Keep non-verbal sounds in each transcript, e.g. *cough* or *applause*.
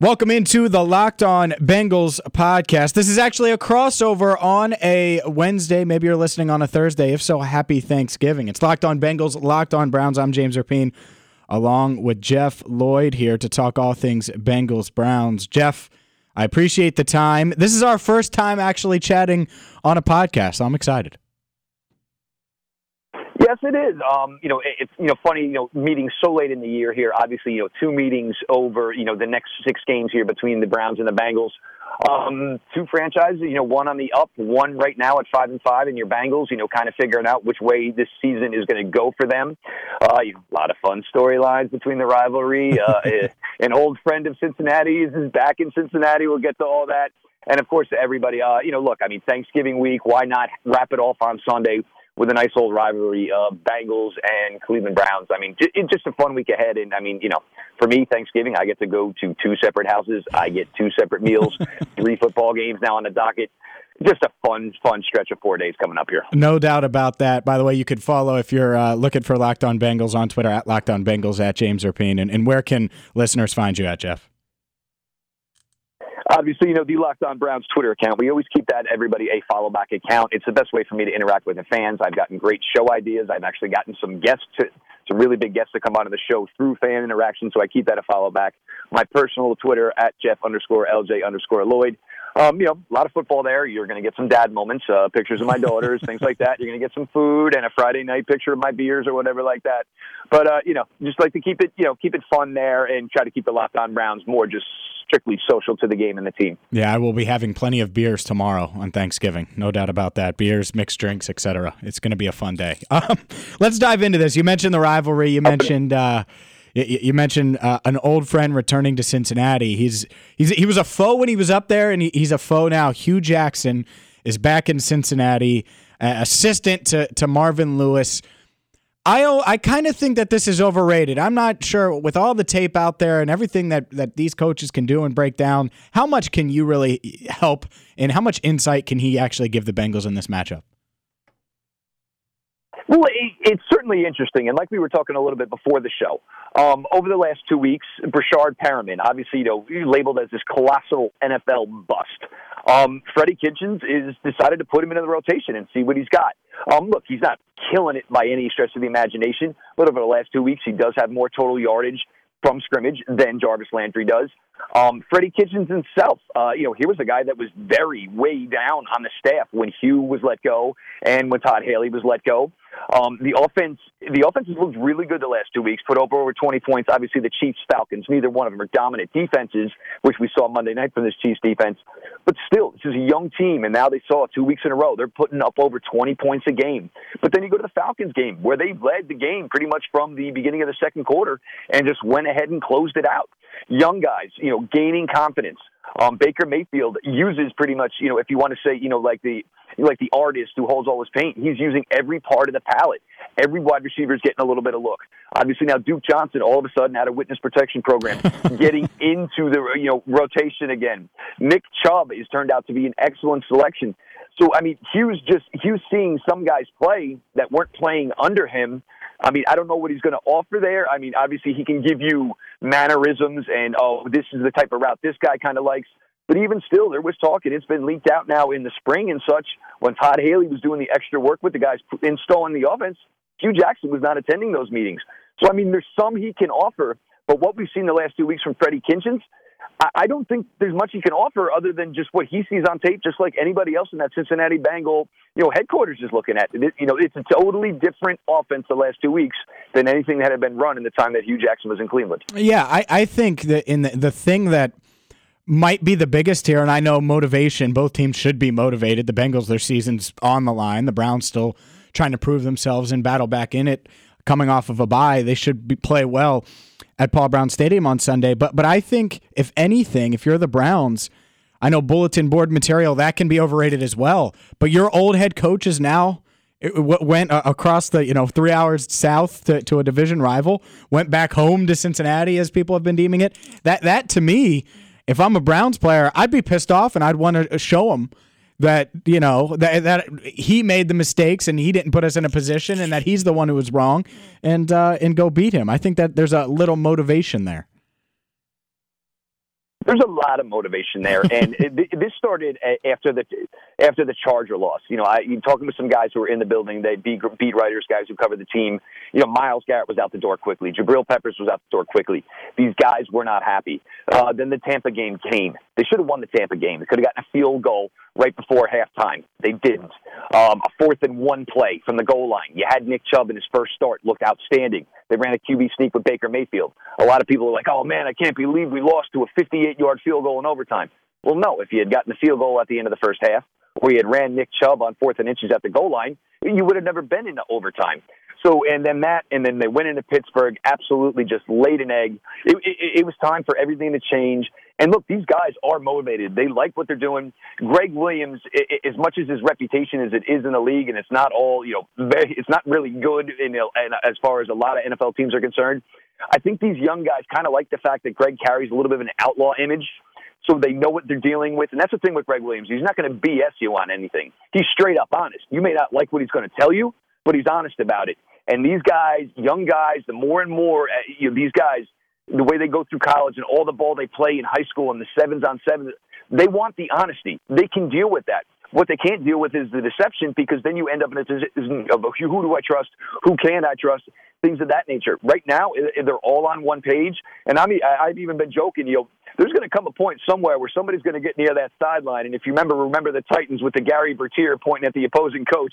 Welcome into the Locked On Bengals podcast. This is actually a crossover on a Wednesday. Maybe you're listening on a Thursday. If so, happy Thanksgiving. It's Locked On Bengals, Locked On Browns. I'm James Rapien, along with Jeff Lloyd here to talk all things Bengals Browns. Jeff, I appreciate the time. This is our first time actually chatting on a podcast. So I'm excited. Yes, it is. Um, you know, it's you know funny. You know, meeting so late in the year here. Obviously, you know, two meetings over. You know, the next six games here between the Browns and the Bengals. Um, two franchises. You know, one on the up, one right now at five and five, and your Bengals. You know, kind of figuring out which way this season is going to go for them. Uh, you know, a lot of fun storylines between the rivalry. Uh, *laughs* an old friend of Cincinnati's is back in Cincinnati. We'll get to all that. And of course, everybody, uh, you know, look, I mean, Thanksgiving week, why not wrap it off on Sunday with a nice old rivalry of Bengals and Cleveland Browns. I mean, it's just a fun week ahead. And I mean, you know, for me, Thanksgiving, I get to go to two separate houses. I get two separate meals, *laughs* three football games now on the docket. Just a fun, fun stretch of four days coming up here. No doubt about that. By the way, you could follow if you're uh, looking for Locked On Bengals on Twitter at Locked On Bengals at James Rapien. And, and where can listeners find you at, Jeff? Obviously, you know, the Locked On Browns Twitter account. We always keep that everybody a follow back account. It's the best way for me to interact with the fans. I've gotten great show ideas. I've actually gotten some guests to some really big guests to come onto the show through fan interaction. So I keep that a follow back. My personal Twitter at Jeff underscore LJ underscore Lloyd. Um, you know, a lot of football there. You're going to get some dad moments, uh, pictures of my *laughs* daughters, things like that. You're going to get some food and a Friday night picture of my beers or whatever like that. But uh, you know, just like to keep it, you know, keep it fun there and try to keep the Locked On Browns more just strictly social to the game and the team. Yeah, I will be having plenty of beers tomorrow on Thanksgiving. No doubt about that. Beers, mixed drinks, etc. It's going to be a fun day. *laughs* Um, let's dive into this. You mentioned the rivalry. You mentioned. Uh, you mentioned uh, an old friend returning to Cincinnati. He's, he's he was a foe when he was up there, and he, he's a foe now. Hue Jackson is back in Cincinnati, uh, assistant to to Marvin Lewis. I I kind of think that this is overrated. I'm not sure with all the tape out there and everything that that these coaches can do and break down. How much can you really help, and how much insight can he actually give the Bengals in this matchup? Well, it's certainly interesting, and like we were talking a little bit before the show, um, over the last two weeks, Breshad Perriman, obviously, you know, labeled as this colossal NFL bust. Um, Freddie Kitchens is decided to put him into the rotation and see what he's got. Um, look, he's not killing it by any stretch of the imagination, but over the last two weeks, he does have more total yardage from scrimmage than Jarvis Landry does. Um, Freddie Kitchens himself, uh, you know, he was a guy that was very way down on the staff when Hue was let go and when Todd Haley was let go. Um, the offense, the offense has looked really good the last two weeks. Put up over 20 points. Obviously, the Chiefs, Falcons, neither one of them are dominant defenses, which we saw Monday night from this Chiefs defense. But still, this is a young team, and now they saw two weeks in a row they're putting up over 20 points a game. But then you go to the Falcons game where they led the game pretty much from the beginning of the second quarter and just went ahead and closed it out. Young guys, you know, gaining confidence. Um, Baker Mayfield uses pretty much, you know, if you want to say, you know, like the like the artist who holds all his paint. He's using every part of the palette. Every wide receiver is getting a little bit of look. Obviously now Duke Johnson all of a sudden had a witness protection program, *laughs* getting into the you know rotation again. Nick Chubb has turned out to be an excellent selection. So I mean, Hue's just Hue's seeing some guys play that weren't playing under him. I mean, I don't know what he's going to offer there. I mean, obviously he can give you mannerisms and oh, this is the type of route this guy kind of likes. But even still, there was talk, and it's been leaked out now in the spring and such. When Todd Haley was doing the extra work with the guys installing the offense, Hue Jackson was not attending those meetings. So, I mean, there's some he can offer, but what we've seen the last two weeks from Freddie Kitchens, I don't think there's much he can offer other than just what he sees on tape, just like anybody else in that Cincinnati Bengal, you know, headquarters is looking at. It, you know, it's a totally different offense the last two weeks than anything that had been run in the time that Hue Jackson was in Cleveland. Yeah, I, I think that in the, the thing that might be the biggest here. And I know motivation, both teams should be motivated. The Bengals, their season's on the line. The Browns still trying to prove themselves and battle back in it. Coming off of a bye, they should be, play well at Paul Brown Stadium on Sunday. But but I think if anything, if you're the Browns, I know bulletin board material that can be overrated as well. But your old head coach is now went uh, across the you know three hours south to, to a division rival, went back home to Cincinnati as people have been deeming it. That that to me if I'm a Browns player, I'd be pissed off and I'd want to show him that you know that that he made the mistakes and he didn't put us in a position and that he's the one who was wrong and uh, and go beat him. I think that there's a little motivation there. There's a lot of motivation there, *laughs* and it, this started after the after the Charger loss. You know, I you talking with some guys who were in the building, they beat beat writers, guys who cover the team. You know, Myles Garrett was out the door quickly. Jabril Peppers was out the door quickly. These guys were not happy. Uh, then the Tampa game came. They should have won the Tampa game. They could have gotten a field goal right before halftime. They didn't. Um, a fourth and one play from the goal line. You had Nick Chubb in his first start, looked outstanding. They ran a QB sneak with Baker Mayfield. A lot of people are like, "Oh man, I can't believe we lost to a 58-yard field goal in overtime." Well, no. If you had gotten the field goal at the end of the first half, or you had ran Nick Chubb on fourth and inches at the goal line, you would have never been into overtime. So, and then that, and then they went into Pittsburgh, absolutely just laid an egg. It, it, it was time for everything to change. And look, these guys are motivated. They like what they're doing. Gregg Williams, as much as his reputation as it is in the league, and it's not all, you know, very, it's not really good in, in as far as a lot of NFL teams are concerned. I think these young guys kind of like the fact that Gregg carries a little bit of an outlaw image so they know what they're dealing with. And that's the thing with Gregg Williams. He's not going to BS you on anything. He's straight up honest. You may not like what he's going to tell you, but he's honest about it. And these guys, young guys, the more and more, uh, you know, these guys, the way they go through college and all the ball they play in high school and the sevens on sevens, they want the honesty. They can deal with that. What they can't deal with is the deception because then you end up in a position of who do I trust, who can I trust, things of that nature. Right now, they're all on one page, and I mean, I've even been joking. You know, there's going to come a point somewhere where somebody's going to get near that sideline, and if you remember, remember the Titans with the Gary Bertier pointing at the opposing coach.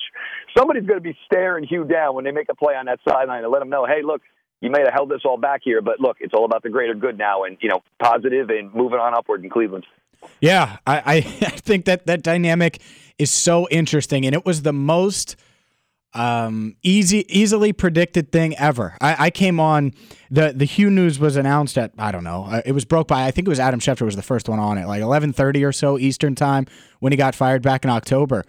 Somebody's going to be staring Hue down when they make a play on that sideline and let them know, hey, look, you may have held this all back here, but look, it's all about the greater good now, and you know, positive and moving on upward in Cleveland. Yeah, I, *laughs* I think that that dynamic is so interesting, and it was the most um, easy, easily predicted thing ever. I, I, came on the the Hue news was announced at I don't know. Uh, it was broke by I think it was Adam Schefter was the first one on it, like eleven thirty or so Eastern time when he got fired back in October,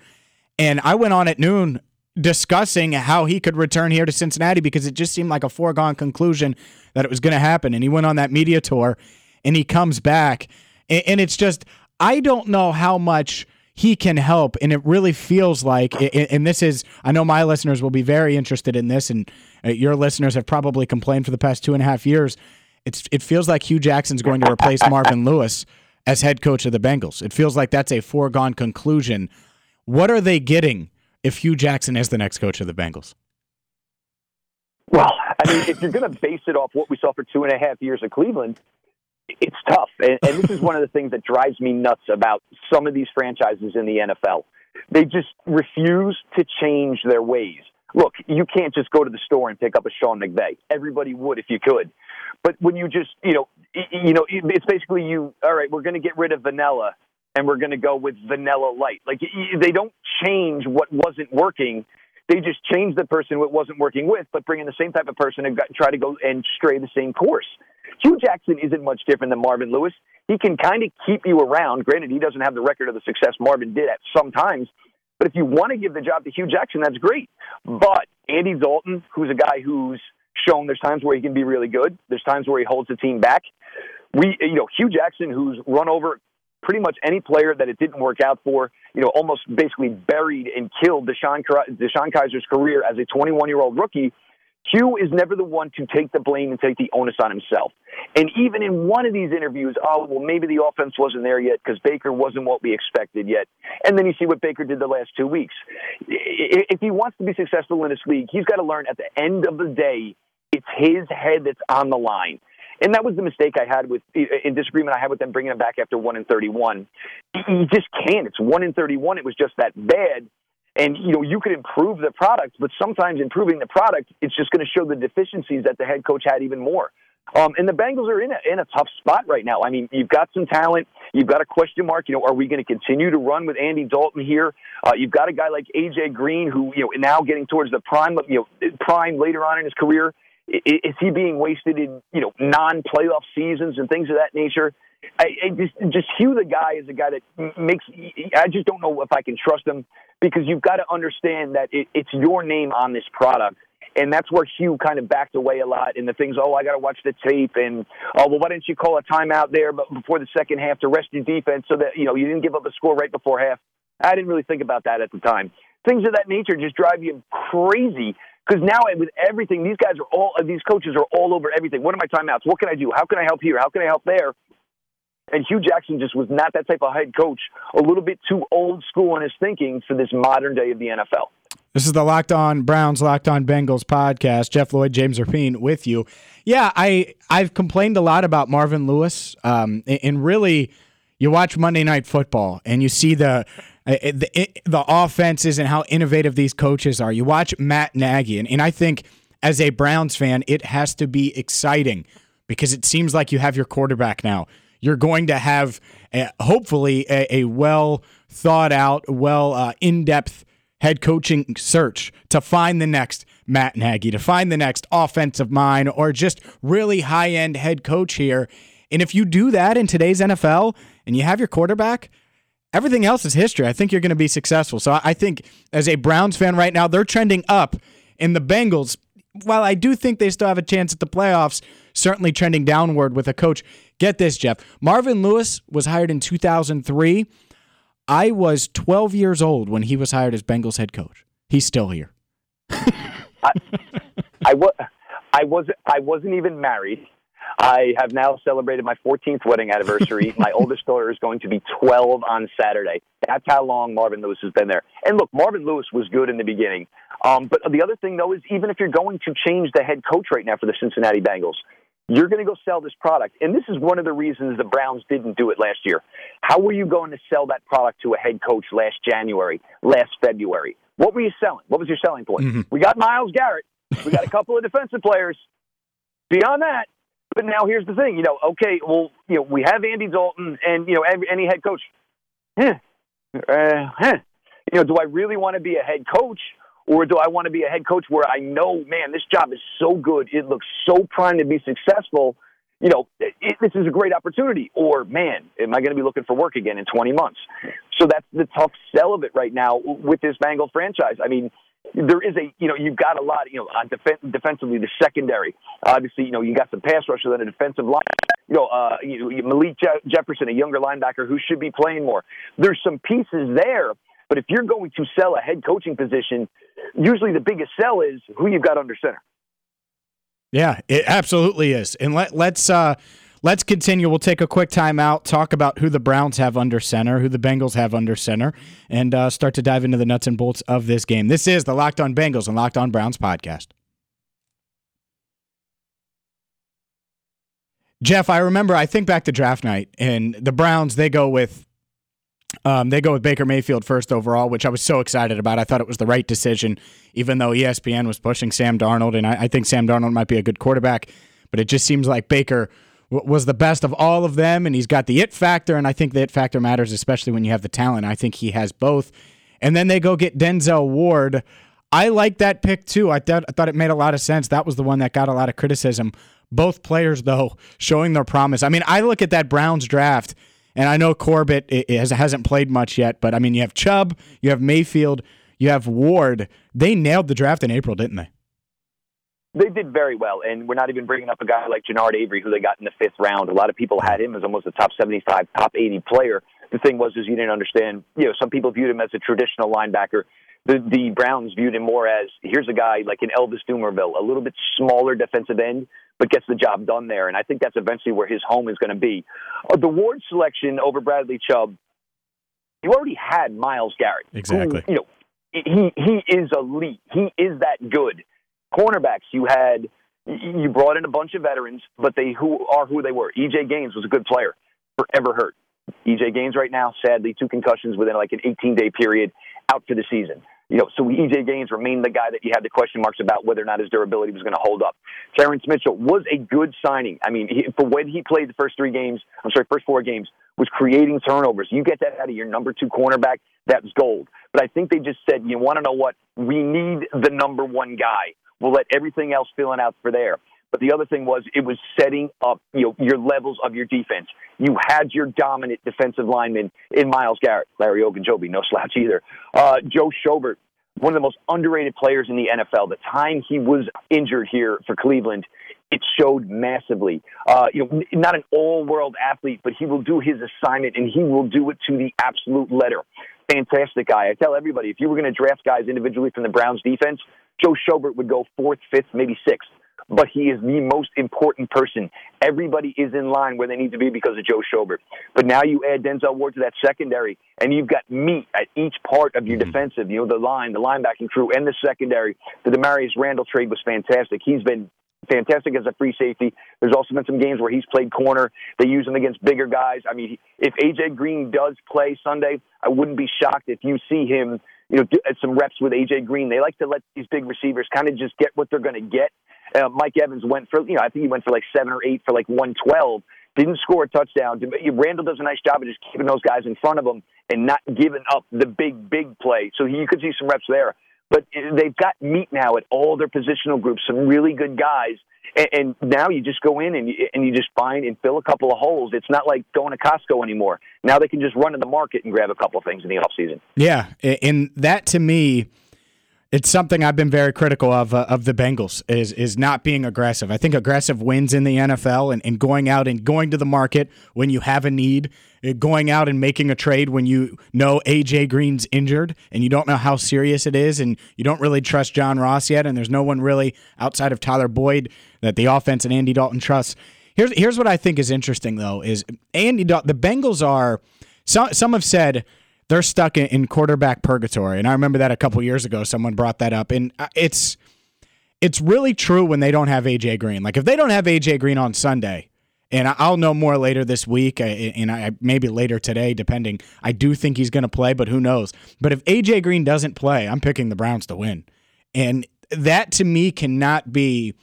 and I went on at noon discussing how he could return here to Cincinnati because it just seemed like a foregone conclusion that it was going to happen, and he went on that media tour, and he comes back and, it's just I don't know how much he can help. And it really feels like, and this is, I know my listeners will be very interested in this, and uh, your listeners have probably complained for the past two and a half years. It's, it feels like Hue Jackson's going to replace Marvin Lewis as head coach of the Bengals. It feels like that's a foregone conclusion. What are they getting if Hue Jackson is the next coach of the Bengals? Well, I mean, if you're going to base it off what we saw for two and a half years of Cleveland, it's tough. And, and this is one of the things that drives me nuts about some of these franchises in the NFL. They just refuse to change their ways. Look, you can't just go to the store and pick up a Sean McVay. Everybody would if you could. But when you just, you know, you know, it's basically you, all right, we're going to get rid of vanilla and we're going to go with vanilla light. Like they don't change what wasn't working. They just change the person what wasn't working with, but bring in the same type of person and try to go and stray the same course. Hue Jackson isn't much different than Marvin Lewis. He can kind of keep you around. Granted, he doesn't have the record of the success Marvin did at some times. But if you want to give the job to Hue Jackson, that's great. But Andy Dalton, who's a guy who's shown there's times where he can be really good, there's times where he holds the team back. We, you know, Hue Jackson, who's run over pretty much any player that it didn't work out for, you know, almost basically buried and killed DeShone, DeShone Kizer's career as a 21 year old rookie Hue is never the one to take the blame and take the onus on himself. And even in one of these interviews, oh, well, maybe the offense wasn't there yet because Baker wasn't what we expected yet. And then you see what Baker did the last two weeks. If he wants to be successful in this league, he's got to learn at the end of the day, it's his head that's on the line. And that was the mistake I had with, in disagreement I had with them bringing him back after 1 in 31. You just can't. It's 1 in 31. It was just that bad and you know, you could improve the product, but sometimes improving the product, it's just going to show the deficiencies that the head coach had even more. Um, and the Bengals are in a, in a tough spot right now. I mean, you've got some talent. You've got a question mark. You know, are we going to continue to run with Andy Dalton here? Uh, you've got a guy like AJ Green who, you know, now getting towards the prime, you know, prime later on in his career. Is he being wasted in, you know, non-playoff seasons and things of that nature? I, I just, just Hue the guy is a guy that makes. I just don't know if I can trust him because you've got to understand that it, it's your name on this product. And that's where Hue kind of backed away a lot in the things, oh, I got to watch the tape. And, oh, well, why didn't you call a timeout there but before the second half to rest your defense so that, you know, you didn't give up a score right before half? I didn't really think about that at the time. Things of that nature just drive you crazy because now with everything, these guys are all, these coaches are all over everything. What are my timeouts? What can I do? How can I help here? How can I help there? And Hue Jackson just was not that type of head coach, a little bit too old school in his thinking for this modern day of the NFL. This is the Locked On Browns, Locked On Bengals podcast. Jeff Lloyd, James Rapien with you. Yeah, I I've complained a lot about Marvin Lewis, um, and really, you watch Monday Night Football and you see the uh, the, the offenses and how innovative these coaches are. You watch Matt Nagy, and, and I think as a Browns fan, it has to be exciting because it seems like you have your quarterback now. You're going to have, hopefully, a, a, well thought out, well uh, in depth head coaching search to find the next Matt Nagy, to find the next offensive mind, or just really high end head coach here. And if you do that in today's NFL and you have your quarterback, everything else is history. I think you're going to be successful. So I think as a Browns fan right now, they're trending up. In the Bengals, while I do think they still have a chance at the playoffs, certainly trending downward with a coach. Get this, Jeff. Marvin Lewis was hired in 2003. I was 12 years old when he was hired as Bengals head coach. He's still here. *laughs* I, I, was, I, was, I wasn't even married. I have now celebrated my 14th wedding anniversary. *laughs* my oldest daughter is going to be 12 on Saturday. That's how long Marvin Lewis has been there. And look, Marvin Lewis was good in the beginning. Um, but the other thing, though, is even if you're going to change the head coach right now for the Cincinnati Bengals, you're going to go sell this product. And this is one of the reasons the Browns didn't do it last year. How were you going to sell that product to a head coach last January, last February? What were you selling? What was your selling point? Mm-hmm. We got Myles Garrett. We got a *laughs* couple of defensive players. Beyond that, but now here's the thing, you know, okay, well, you know, we have Andy Dalton and, you know, any head coach. Eh, uh, eh. You know, do I really want to be a head coach or do I want to be a head coach where I know, man, this job is so good, it looks so prime to be successful. You know, it, it, this is a great opportunity. Or, man, am I going to be looking for work again in 20 months? So that's the tough sell of it right now with this Bengal franchise. I mean, there is a you know you've got a lot you know on def- defensively the secondary obviously you know you got some pass rushers on the defensive line you know uh you, Malik Je- Jefferson a younger linebacker who should be playing more there's some pieces there but if you're going to sell a head coaching position usually the biggest sell is who you've got under center yeah it absolutely is and let let's uh Let's continue. We'll take a quick timeout, talk about who the Browns have under center, who the Bengals have under center, and uh, start to dive into the nuts and bolts of this game. This is the Locked On Bengals and Locked On Browns podcast. Jeff, I remember. I think back to draft night, and the Browns they go with um, they go with Baker Mayfield first overall, which I was so excited about. I thought it was the right decision, even though ESPN was pushing Sam Darnold, and I, I think Sam Darnold might be a good quarterback, but it just seems like Baker was the best of all of them, and he's got the it factor, and I think the it factor matters, especially when you have the talent. I think he has both. And then they go get Denzel Ward. I like that pick too. I thought I thought it made a lot of sense. That was the one that got a lot of criticism. Both players, though, showing their promise. I mean, I look at that Browns draft, and I know Corbett has, hasn't played much yet, but I mean, you have Chubb, you have Mayfield, you have Ward. They nailed the draft in April, didn't they? They did very well, and we're not even bringing up a guy like Genard Avery, who they got in the fifth round. A lot of people had him as almost a top 75, top 80 player. The thing was, is you didn't understand. You know, some people viewed him as a traditional linebacker. The the Browns viewed him more as here's a guy like an Elvis Dumervil, a little bit smaller defensive end, but gets the job done there. And I think that's eventually where his home is going to be. Uh, the Ward selection over Bradley Chubb, you already had Myles Garrett. Exactly. Who, you know, he he is elite. He is that good cornerbacks, you had you brought in a bunch of veterans, but they who are who they were. EJ Gaines was a good player, forever hurt. EJ Gaines right now, sadly, two concussions within like an 18 day period, out for the season. You know, so EJ Gaines remained the guy that you had the question marks about whether or not his durability was going to hold up. Terrance Mitchell was a good signing. I mean, he, for when he played the first three games, I'm sorry, first four games, was creating turnovers. You get that out of your number two cornerback, that's gold. But I think they just said, you want to know what? We need the number one guy. We'll let everything else fill in out for there. But the other thing was it was setting up you know your levels of your defense. You had your dominant defensive lineman in Myles Garrett, Larry Ogunjobi, no slouch either. Uh, Joe Schobert, one of the most underrated players in the NFL. The time he was injured here for Cleveland, it showed massively. Uh, you know, not an all-world athlete, but he will do his assignment and he will do it to the absolute letter. Fantastic guy. I tell everybody if you were going to draft guys individually from the Browns defense, Joe Schobert would go fourth, fifth, maybe sixth but he is the most important person. Everybody is in line where they need to be because of Joe Schobert. But now you add Denzel Ward to that secondary, and you've got meat at each part of your mm-hmm. defensive. You know, the line, the linebacking crew, and the secondary. The Damarious Randall trade was fantastic. He's been fantastic as a free safety. There's also been some games where he's played corner. They use him against bigger guys. I mean, if AJ Green does play Sunday, I wouldn't be shocked if you see him, you know, at some reps with AJ Green. They like to let these big receivers kind of just get what they're going to get. Uh, Mike Evans went for, you know, I think he went for like seven or eight for like 112. Didn't score a touchdown. Randall does a nice job of just keeping those guys in front of him and not giving up the big, big play. So you could see some reps there. But they've got meat now at all their positional groups, some really good guys. And, and now you just go in and you, and you just find and fill a couple of holes. It's not like going to Costco anymore. Now they can just run to the market and grab a couple of things in the off season. Yeah, and that to me it's something I've been very critical of uh, of the Bengals is is not being aggressive. I think aggressive wins in the NFL and, and going out and going to the market when you have a need, uh, going out and making a trade when you know AJ Green's injured and you don't know how serious it is and you don't really trust John Ross yet and there's no one really outside of Tyler Boyd that the offense and Andy Dalton trusts. Here's here's what I think is interesting though is Andy Dalton, the Bengals are some some have said they're stuck in, in quarterback purgatory. And I remember that a couple years ago, someone brought that up, and uh, it's it's really true when they don't have AJ Green. Like if they don't have AJ Green on Sunday, and I'll know more later this week, uh, and I maybe later today, depending. I do think he's going to play, but who knows? But if AJ Green doesn't play, I'm picking the Browns to win, and that to me cannot be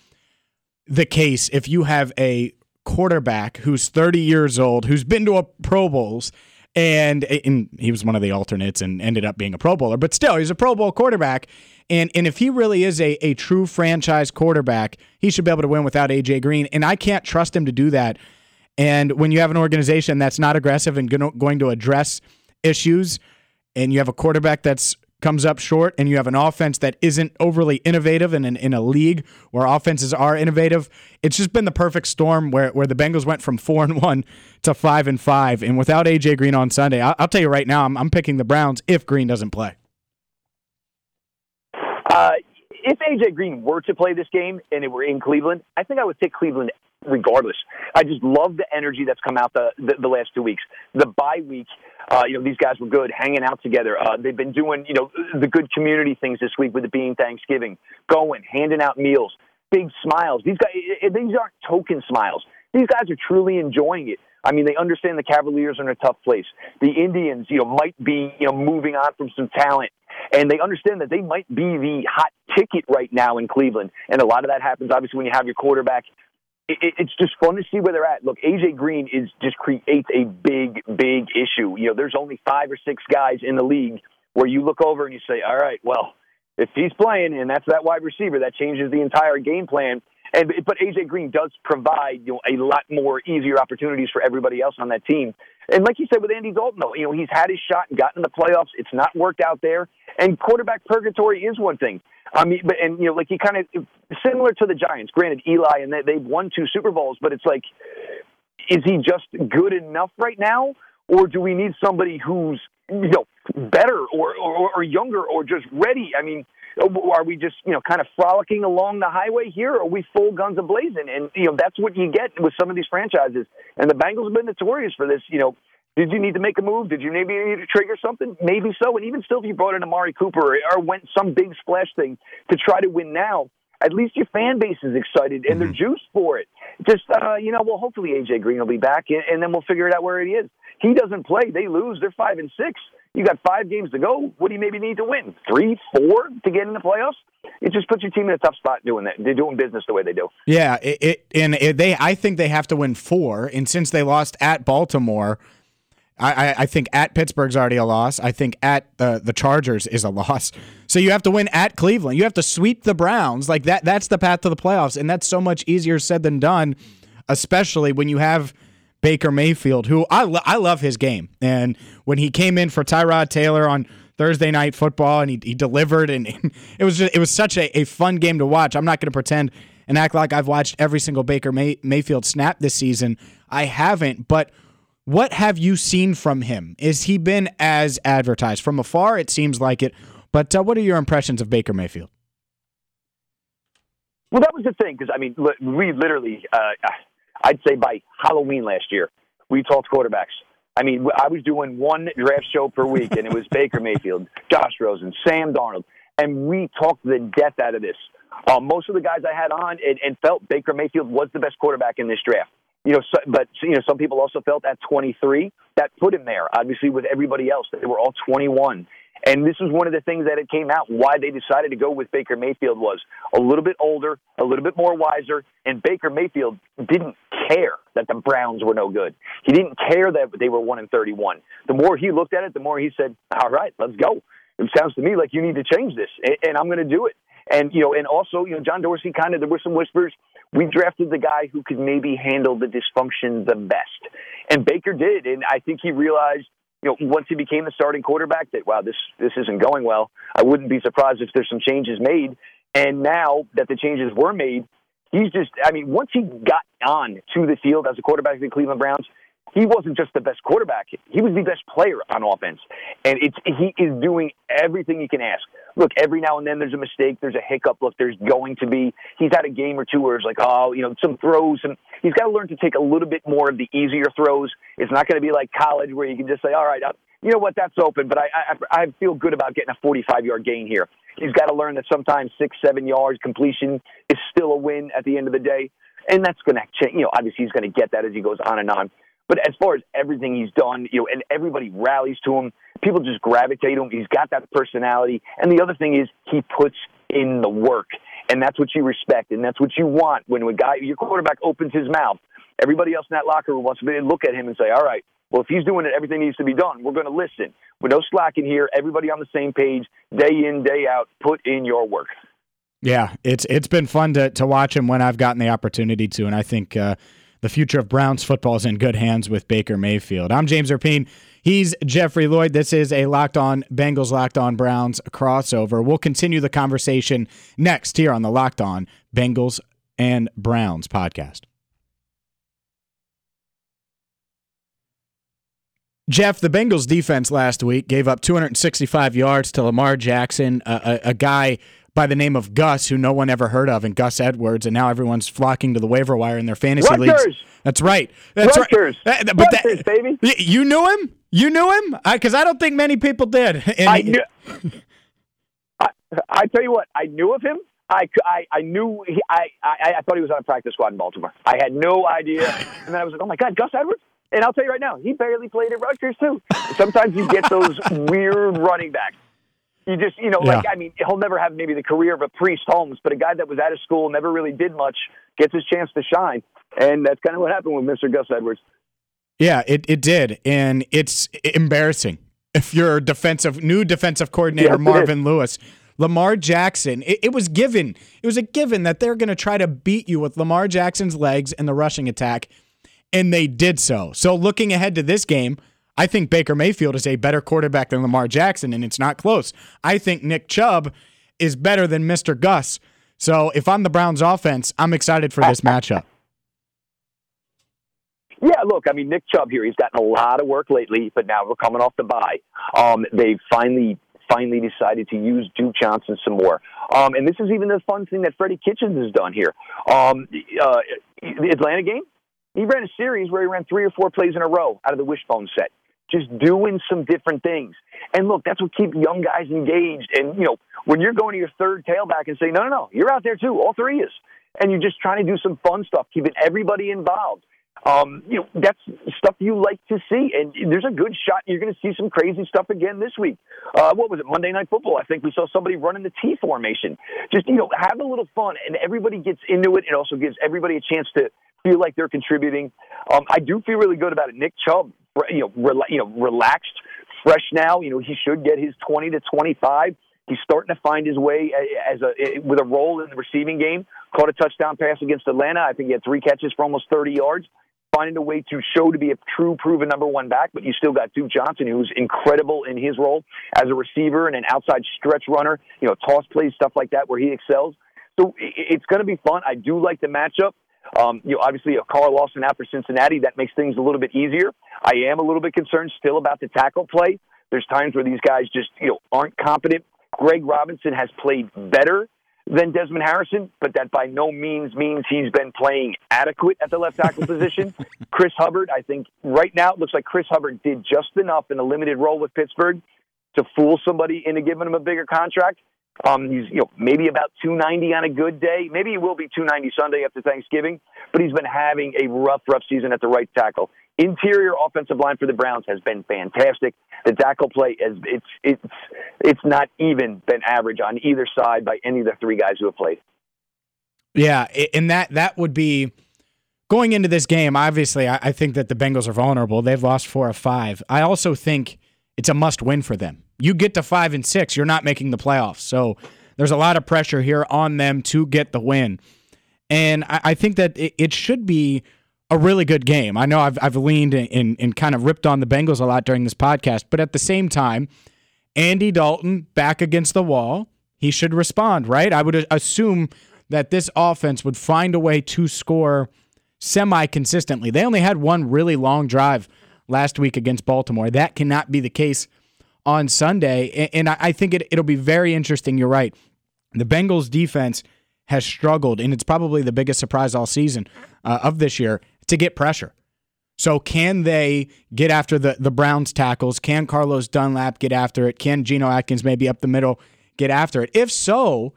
the case if you have a quarterback who's 30 years old, who's been to a Pro Bowls, and, and he was one of the alternates and ended up being a Pro Bowler. But still, he's a Pro Bowl quarterback. And and if he really is a, a true franchise quarterback, he should be able to win without AJ Green. And I can't trust him to do that. And when you have an organization that's not aggressive and going to address issues, and you have a quarterback that's comes up short and you have an offense that isn't overly innovative and in, in a league where offenses are innovative, it's just been the perfect storm where, where the Bengals went from four and one to five and five. And without AJ Green on Sunday, I'll, I'll tell you right now, I'm, I'm picking the Browns if Green doesn't play. Uh, if AJ Green were to play this game and it were in Cleveland, I think I would take Cleveland regardless. I just love the energy that's come out the, the, the last two weeks. The bye week, uh, you know, these guys were good, hanging out together. Uh, they've been doing, you know, the good community things this week with it being Thanksgiving, going, handing out meals, big smiles. These guys, these aren't token smiles. These guys are truly enjoying it. I mean, they understand the Cavaliers are in a tough place. The Indians, you know, might be, you know, moving on from some talent. And they understand that they might be the hot ticket right now in Cleveland. And a lot of that happens, obviously, when you have your quarterback it's just fun to see where they're at. Look, AJ Green is just creates a big, big issue. You know, there's only five or six guys in the league where you look over and you say, all right, well, if he's playing and that's that wide receiver, that changes the entire game plan. And but AJ Green does provide you know a lot more easier opportunities for everybody else on that team. And like you said with Andy Dalton, though, you know he's had his shot and gotten in the playoffs. It's not worked out there, and quarterback purgatory is one thing. I mean, but and you know, like he kind of similar to the Giants. Granted, Eli and they, they've won two Super Bowls, but it's like, is he just good enough right now, or do we need somebody who's you know better or or, or younger or just ready? I mean. Are we just, you know, kind of frolicking along the highway here? Or are we full guns a blazing? And, you know, that's what you get with some of these franchises. And the Bengals have been notorious for this, you know, did you need to make a move? Did you maybe need to trigger something? Maybe so. And even still, if you brought in Amari Cooper or went some big splash thing to try to win now, at least your fan base is excited and they're mm-hmm. juiced for it. Just, uh, you know, well, hopefully AJ Green will be back and then we'll figure it out where he is. He doesn't play. They lose. They're five and six. You got five games to go. What do you maybe need to win? Three, four to get in the playoffs? It just puts your team in a tough spot doing that. They're doing business the way they do. Yeah, it, it and it, they. I think they have to win four. And since they lost at Baltimore, I, I think at Pittsburgh's already a loss. I think at the the Chargers is a loss. So you have to win at Cleveland. You have to sweep the Browns. Like that. That's the path to the playoffs, and that's so much easier said than done. Especially when you have Baker Mayfield, who I lo- I love his game, and when he came in for Tyrod Taylor on Thursday night football, and he, he delivered, and, and it was just, it was such a, a fun game to watch. I'm not going to pretend and act like I've watched every single Baker May- Mayfield snap this season. I haven't, but what have you seen from him? Is he been as advertised? From afar, it seems like it. But uh, what are your impressions of Baker Mayfield? Well, that was the thing because I mean, we literally, uh, I'd say by Halloween last year, we talked quarterbacks. I mean, I was doing one draft show per week, and it was Baker Mayfield, Josh Rosen, Sam Darnold, and we talked the death out of this. Uh, most of the guys I had on and felt Baker Mayfield was the best quarterback in this draft. You know, so, but you know, some people also felt at 23 that put him there. Obviously, with everybody else, they were all 21. And this was one of the things that it came out why they decided to go with Baker Mayfield was a little bit older, a little bit more wiser, and Baker Mayfield didn't care that the Browns were no good. He didn't care that they were 1 and 31. The more he looked at it, the more he said, "All right, let's go." It sounds to me like you need to change this, and I'm going to do it. And you know, and also, you know, John Dorsey kind of there were some whispers. We drafted the guy who could maybe handle the dysfunction the best, and Baker did. And I think he realized you know, once he became the starting quarterback, that wow, this this isn't going well. I wouldn't be surprised if there's some changes made. And now that the changes were made, he's just. I mean, once he got on to the field as a quarterback of the Cleveland Browns, he wasn't just the best quarterback; he was the best player on offense, and it's he is doing everything he can ask. Look, every now and then there's a mistake, there's a hiccup. Look, there's going to be. He's had a game or two where it's like, oh, you know, some throws, and he's got to learn to take a little bit more of the easier throws. It's not going to be like college where you can just say, all right, you know what, that's open, but I I, I feel good about getting a 45 yard gain here. He's got to learn that sometimes six, seven yards completion is still a win at the end of the day, and that's going to change. You know, obviously he's going to get that as he goes on and on. But as far as everything he's done, you know, and everybody rallies to him, people just gravitate to him. He's got that personality. And the other thing is he puts in the work. And that's what you respect. And that's what you want when a guy, your quarterback opens his mouth. Everybody else in that locker room wants to look at him and say, all right, well, if he's doing it, everything needs to be done. We're going to listen. With no slacking here. Everybody on the same page, day in, day out. Put in your work. Yeah, it's it's been fun to to watch him when I've gotten the opportunity to, and I think uh, the future of Browns football is in good hands with Baker Mayfield. I'm James Rapien. He's Jeffrey Lloyd. This is a Locked On Bengals, Locked On Browns crossover. We'll continue the conversation next here on the Locked On Bengals and Browns podcast. Jeff, the Bengals defense last week gave up 265 yards to Lamar Jackson, a, a, a guy by the name of Gus, who no one ever heard of, and Gus Edwards, and now everyone's flocking to the waiver wire in their fantasy Rutgers. leagues. That's right. That's Rutgers. right. Uh, but Rutgers, that, baby. You knew him? You knew him? Because I, I, don't think many people did. *laughs* And I knew. *laughs* I, I tell you what, I knew of him. I, I, I knew he, I, I I thought he was on a practice squad in Baltimore. I had no idea, and then I was like, oh my god, Gus Edwards. And I'll tell you right now, he barely played at Rutgers too. Sometimes you get those *laughs* weird running backs you just, you know, yeah. like, I mean, he'll never have maybe the career of a Priest Holmes, but a guy that was out of school, never really did much, gets his chance to shine. And that's kind of what happened with Mr. Gus Edwards. Yeah, it, it did. And it's embarrassing. If you're defensive, new defensive coordinator yes, Marvin Lewis, Lamar Jackson, it, it was given. It was a given that they're going to try to beat you with Lamar Jackson's legs and the rushing attack. And they did so. So looking ahead to this game, I think Baker Mayfield is a better quarterback than Lamar Jackson, and it's not close. I think Nick Chubb is better than Mr. Gus. So if I'm the Browns offense, I'm excited for this matchup. Yeah, look, I mean, Nick Chubb here, he's gotten a lot of work lately, but now we're coming off the bye. Um, they've finally finally decided to use Duke Johnson some more. Um, and this is even the fun thing that Freddie Kitchens has done here. Um, uh, the Atlanta game, he ran a series where he ran three or four plays in a row out of the wishbone set just doing some different things. And look, that's what keeps young guys engaged. And, you know, when you're going to your third tailback and say, no, no, no, you're out there too, all three is. And you're just trying to do some fun stuff, keeping everybody involved. Um, you know, that's stuff you like to see. And there's a good shot you're going to see some crazy stuff again this week. Uh, what was it, Monday Night Football? I think we saw somebody running the T formation. Just, you know, have a little fun, and everybody gets into it. It also gives everybody a chance to feel like they're contributing. Um, I do feel really good about it. Nick Chubb you know, re, you know, relaxed, fresh now. You know, he should get his 20 to 25. He's starting to find his way as a with a role in the receiving game. Caught a touchdown pass against Atlanta. I think he had three catches for almost 30 yards. Finding a way to show to be a true, proven number one back, but you still got Duke Johnson, who's incredible in his role as a receiver and an outside stretch runner. You know, toss plays, stuff like that, where he excels. So it's going to be fun. I do like the matchup. Um, you know, obviously a Carl Lawson out for Cincinnati that makes things a little bit easier. I am a little bit concerned still about the tackle play. There's times where these guys just you know aren't competent. Greg Robinson has played better than Desmond Harrison, but that by no means means he's been playing adequate at the left tackle *laughs* position. Chris Hubbard, I think right now it looks like Chris Hubbard did just enough in a limited role with Pittsburgh to fool somebody into giving him a bigger contract. Um, he's you know maybe about 290 on a good day. Maybe he will be 290 Sunday after Thanksgiving, but he's been having a rough, rough season at the right tackle. Interior offensive line for the Browns has been fantastic. The tackle play is it's it's it's not even been average on either side by any of the three guys who have played. Yeah, and that that would be going into this game. Obviously, I, I think that the Bengals are vulnerable. They've lost four of five. I also think it's a must win for them. You get to five and six, you're not making the playoffs. So there's a lot of pressure here on them to get the win. And I, I think that it, it, should be a really good game. I know I've, I've leaned and, and kind of ripped on the Bengals a lot during this podcast, but at the same time, Andy Dalton back against the wall, he should respond, right? I would assume that this offense would find a way to score semi consistently. They only had one really long drive last week against Baltimore. That cannot be the case on Sunday. And I think it, it'll be very interesting. You're right. The Bengals defense has struggled, and it's probably the biggest surprise all season uh, of this year to get pressure. So can they get after the, the Browns tackles? Can Carlos Dunlap get after it? Can Geno Atkins maybe up the middle get after it? If so,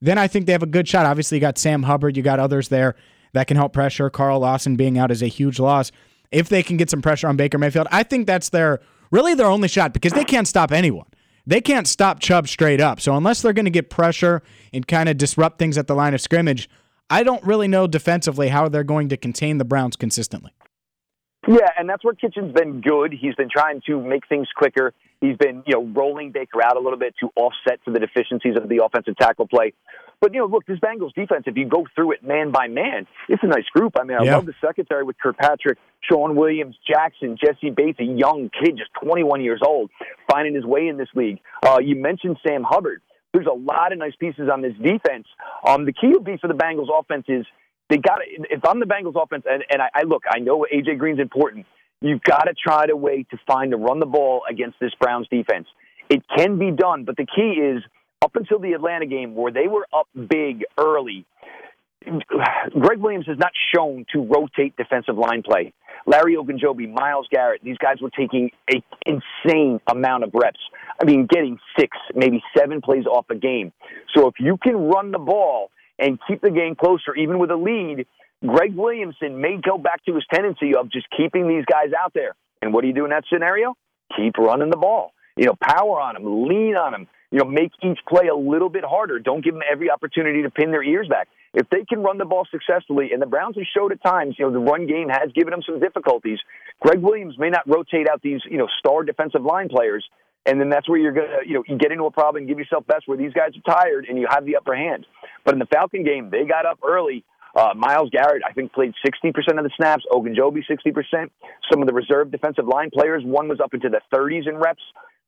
then I think they have a good shot. Obviously, you got Sam Hubbard, you got others there that can help pressure. Carl Lawson being out is a huge loss if they can get some pressure on Baker Mayfield, I think that's their really their only shot because they can't stop anyone. They can't stop Chubb straight up. So unless they're going to get pressure and kind of disrupt things at the line of scrimmage, I don't really know defensively how they're going to contain the Browns consistently. Yeah, and that's where Kitchen's been good. He's been trying to make things quicker. He's been, you know, rolling Baker out a little bit to offset for the deficiencies of the offensive tackle play. But you know, look, this Bengals defense. If you go through it man by man, it's a nice group. I mean, I yeah. love the secondary with Kirkpatrick, Shawn Williams, Jackson, Jessie Bates, a young kid, just 21 years old, finding his way in this league. Uh, you mentioned Sam Hubbard. There's a lot of nice pieces on this defense. Um, the key would be for the Bengals offense is they got. If I'm the Bengals offense, and, and I, I look, I know AJ Green's important. You've got to try to way to find to run the ball against this Browns defense. It can be done, but the key is up until the Atlanta game where they were up big early, Gregg Williams has not shown to rotate defensive line play. Larry Ogunjobi, Myles Garrett, these guys were taking an insane amount of reps. I mean, getting six, maybe seven plays off a game. So if you can run the ball and keep the game closer, even with a lead, Gregg Williamson may go back to his tendency of just keeping these guys out there. And what do you do in that scenario? Keep running the ball. You know, power on them, lean on them, you know, make each play a little bit harder. Don't give them every opportunity to pin their ears back. If they can run the ball successfully, and the Browns have showed at times, you know, the run game has given them some difficulties. Gregg Williams may not rotate out these, you know, star defensive line players, and then that's where you're gonna, you know, you get into a problem and give yourself best where these guys are tired and you have the upper hand. But in the Falcon game, they got up early. Uh, Myles Garrett, I think, played 60% of the snaps. Ogunjobi, 60%. Some of the reserve defensive line players, one was up into the 30s in reps.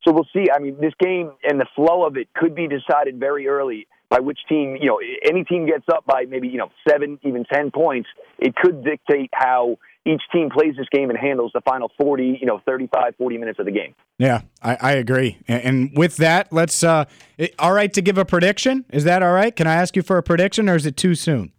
So we'll see. I mean, this game and the flow of it could be decided very early by which team, you know, any team gets up by maybe, you know, seven, even 10 points. It could dictate how each team plays this game and handles the final 40, you know, 35, 40 minutes of the game. Yeah, I, I agree. And with that, let's, uh, it, all right to give a prediction? Is that all right? Can I ask you for a prediction or is it too soon?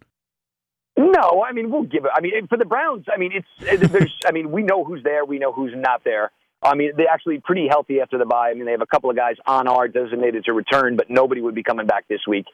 No, I mean, we'll give it. I mean, for the Browns, I mean, it's, there's, I mean, we know who's there, we know who's not there. I mean, they're actually pretty healthy after the bye. I mean, they have a couple of guys on our designated to return, but nobody would be coming back this week.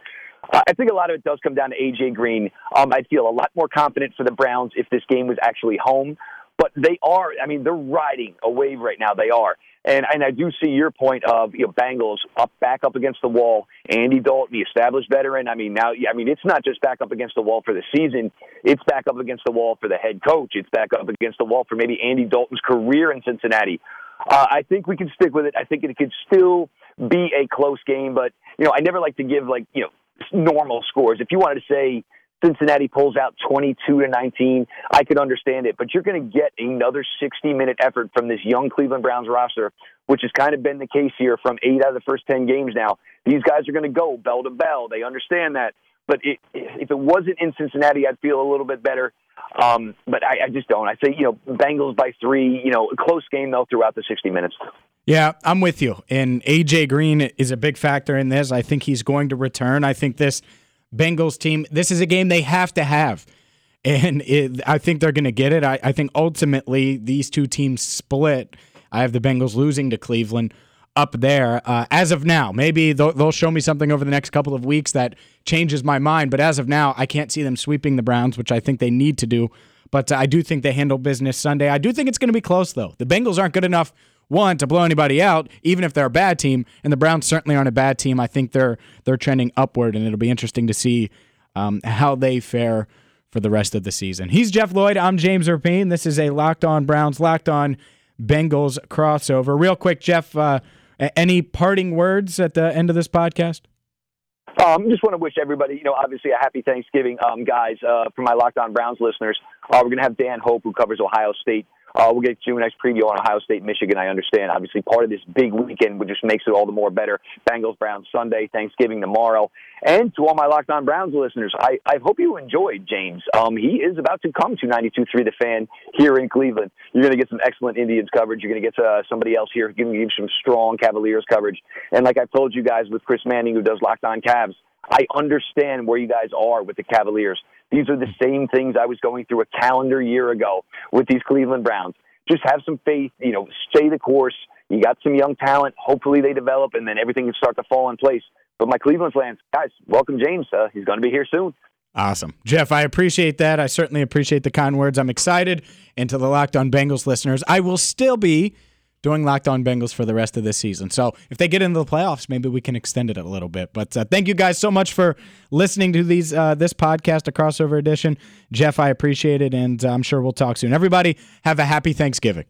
I think a lot of it does come down to AJ Green. Um, I'd feel a lot more confident for the Browns if this game was actually home. But they are, I mean, they're riding a wave right now. They are. And and I do see your point of you know Bengals up back up against the wall. Andy Dalton, the established veteran. I mean now, I mean it's not just back up against the wall for the season. It's back up against the wall for the head coach. It's back up against the wall for maybe Andy Dalton's career in Cincinnati. Uh, I think we can stick with it. I think it could still be a close game, but you know I never like to give like you know normal scores. If you wanted to say Cincinnati pulls out 22 to 19, I could understand it. But you're going to get another 60 minute effort from this young Cleveland Browns roster, which has kind of been the case here from eight out of the first 10 games now. These guys are going to go bell to bell. They understand that. But it, if it wasn't in Cincinnati, I'd feel a little bit better. Um, but I, I just don't. I say, you know, Bengals by three, you know, close game, though, throughout the 60 minutes. Yeah, I'm with you. And AJ Green is a big factor in this. I think he's going to return. I think this Bengals team. This is a game they have to have. And it, I think they're going to get it. I, I think ultimately these two teams split. I have the Bengals losing to Cleveland up there uh, as of now. Maybe they'll, they'll, show me something over the next couple of weeks that changes my mind. But as of now, I can't see them sweeping the Browns, which I think they need to do. But uh, I do think they handle business Sunday. I do think it's going to be close, though. The Bengals aren't good enough, one, to blow anybody out, even if they're a bad team. And the Browns certainly aren't a bad team. I think they're they're trending upward, and it'll be interesting to see um, how they fare for the rest of the season. He's Jeff Lloyd. I'm James Rapien. This is a Locked On Browns, Locked On Bengals crossover. Real quick, Jeff. Uh, any parting words at the end of this podcast? Um, just want to wish everybody, you know, obviously a happy Thanksgiving, um, guys. Uh, for my Locked On Browns listeners, uh, we're going to have Dan Hope, who covers Ohio State, uh, we'll get you a next preview on Ohio State, Michigan. I understand. Obviously, part of this big weekend, which just makes it all the more better. Bengals, Browns Sunday, Thanksgiving tomorrow. And to all my Locked On Browns listeners, I, I hope you enjoyed James. Um, he is about to come to 92.3 The Fan here in Cleveland. You're going to get some excellent Indians coverage. You're going to get uh, somebody else here giving you some strong Cavaliers coverage. And like I've told you guys with Chris Manning, who does Locked On Cavs, I understand where you guys are with the Cavaliers. These are the same things I was going through a calendar year ago with these Cleveland Browns. Just have some faith, you know, stay the course. You got some young talent. Hopefully they develop and then everything can start to fall in place. But my Cleveland fans, guys, welcome James. Uh, he's going to be here soon. Awesome. Jeff, I appreciate that. I certainly appreciate the kind words. I'm excited. And to the Locked On Bengals listeners, I will still be doing Locked On Bengals for the rest of this season. So if they get into the playoffs, maybe we can extend it a little bit. But uh, thank you guys so much for listening to these uh, this podcast, a crossover edition. Jeff, I appreciate it, and uh, I'm sure we'll talk soon. Everybody, have a happy Thanksgiving.